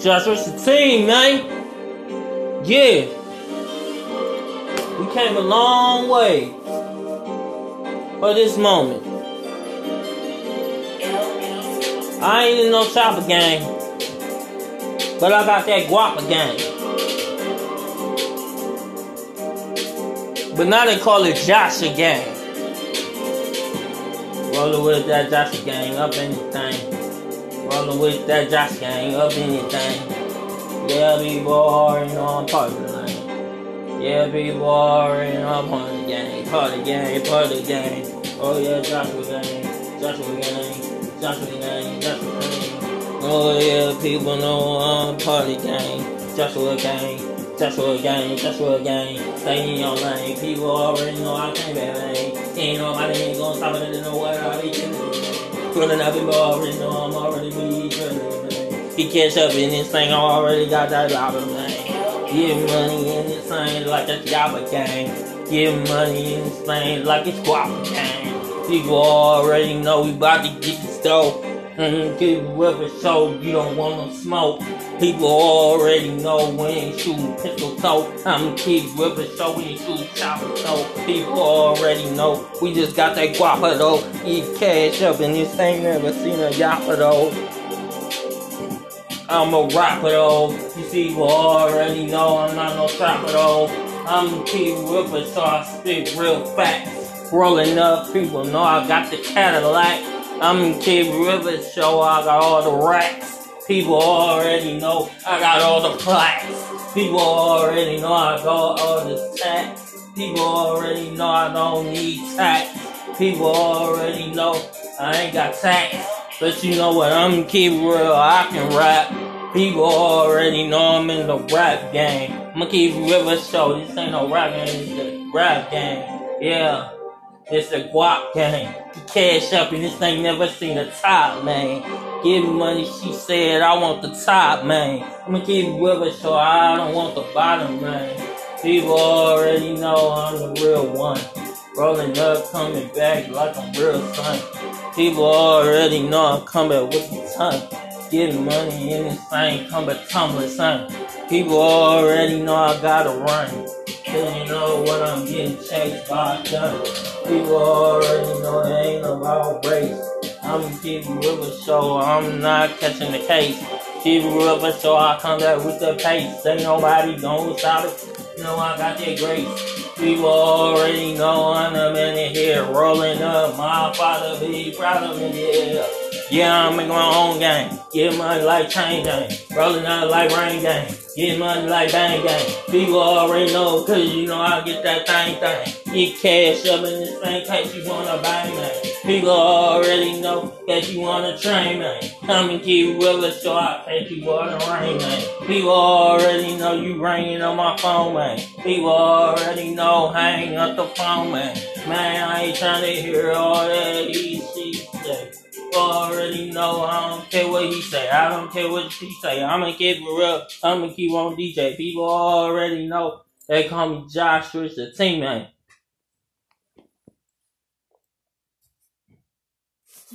Joshua's the team, man. Yeah. We came a long way for this moment. I ain't in no chopper gang, but I got that guapa gang. But now they call it Joshua gang. Rolling with that Joshua gang up anything. Rolling with that Josh gang up anything. Yeah, know I'm part of the lane. Yeah, know I'm part of the gang. Part of the gang, part of the gang. Oh yeah, Joshua gang. Joshua gang. Joshua gang. Joshua gang. Oh yeah, people know I'm part of the gang. Joshua gang. Joshua gang, Joshua gang, stay in your lane. People already know I can't be. Ain't nobody ain't gonna stop it in the way I be killing. Pulling up, people already know I'm already be drilling. He catch up in this thing, I already got that lava man. Get money in this thing like a Java gang. Get money in this thing like it's guapa gang. People already know we about to get the stove. Mm, give you ever show you don't want no smoke. People already know we ain't shooting pistol toe. I'm kid river show we ain't shooting chopper toe. People already know we just got that guapa though. Eat cash up and this ain't never seen a yappa though. I'm a rapper though. You see, people already know I'm not no trapper though. I'm Kid River, so I spit real facts. Rolling up, people know I got the Cadillac. I'm Kid River, so I got all the racks. People already know I got all the plaques. People already know I got all the tax. People already know I don't need tax. People already know I ain't got tax. But you know what? I'm Kid Real, I can rap. People already know I'm in the rap game. I'ma keep River Show. This ain't no rap game, it's the rap game. Yeah. It's a guap game. Cash up and this thing never seen the top, man. Give me money, she said, I want the top, man. I'ma keep River Show, I don't want the bottom, man. People already know I'm the real one. Rolling up, coming back like I'm real son. People already know I'm coming with the ton. Getting money in this thing, coming tumbling, son. People already know I gotta run. Cause you know what I'm getting chased by a gun. People already know it ain't about race. I'm keeping river so I'm not catching the case. Keep it river so I come back with the pace. Ain't nobody gonna stop it. Know I got that grace. People already know I'm the man here rolling up. My father be proud of me, yeah. Yeah, I'm making my own game. Get money like chain gang. Rolling up like rain gang. Get money like bang gang. People already know, cause you know I get that thing thing. Get cash up in this bank case you wanna bang man. People already know that you wanna train man. Come and keep willing so I catch you water rain man. People already know you ringing on my phone man. People already know hang up the phone man. Man, I ain't trying to hear all that. People already know I don't care what he say. I don't care what she say. I'ma keep it real. I'ma keep on DJ. People already know they call me Josh Rich, the team man.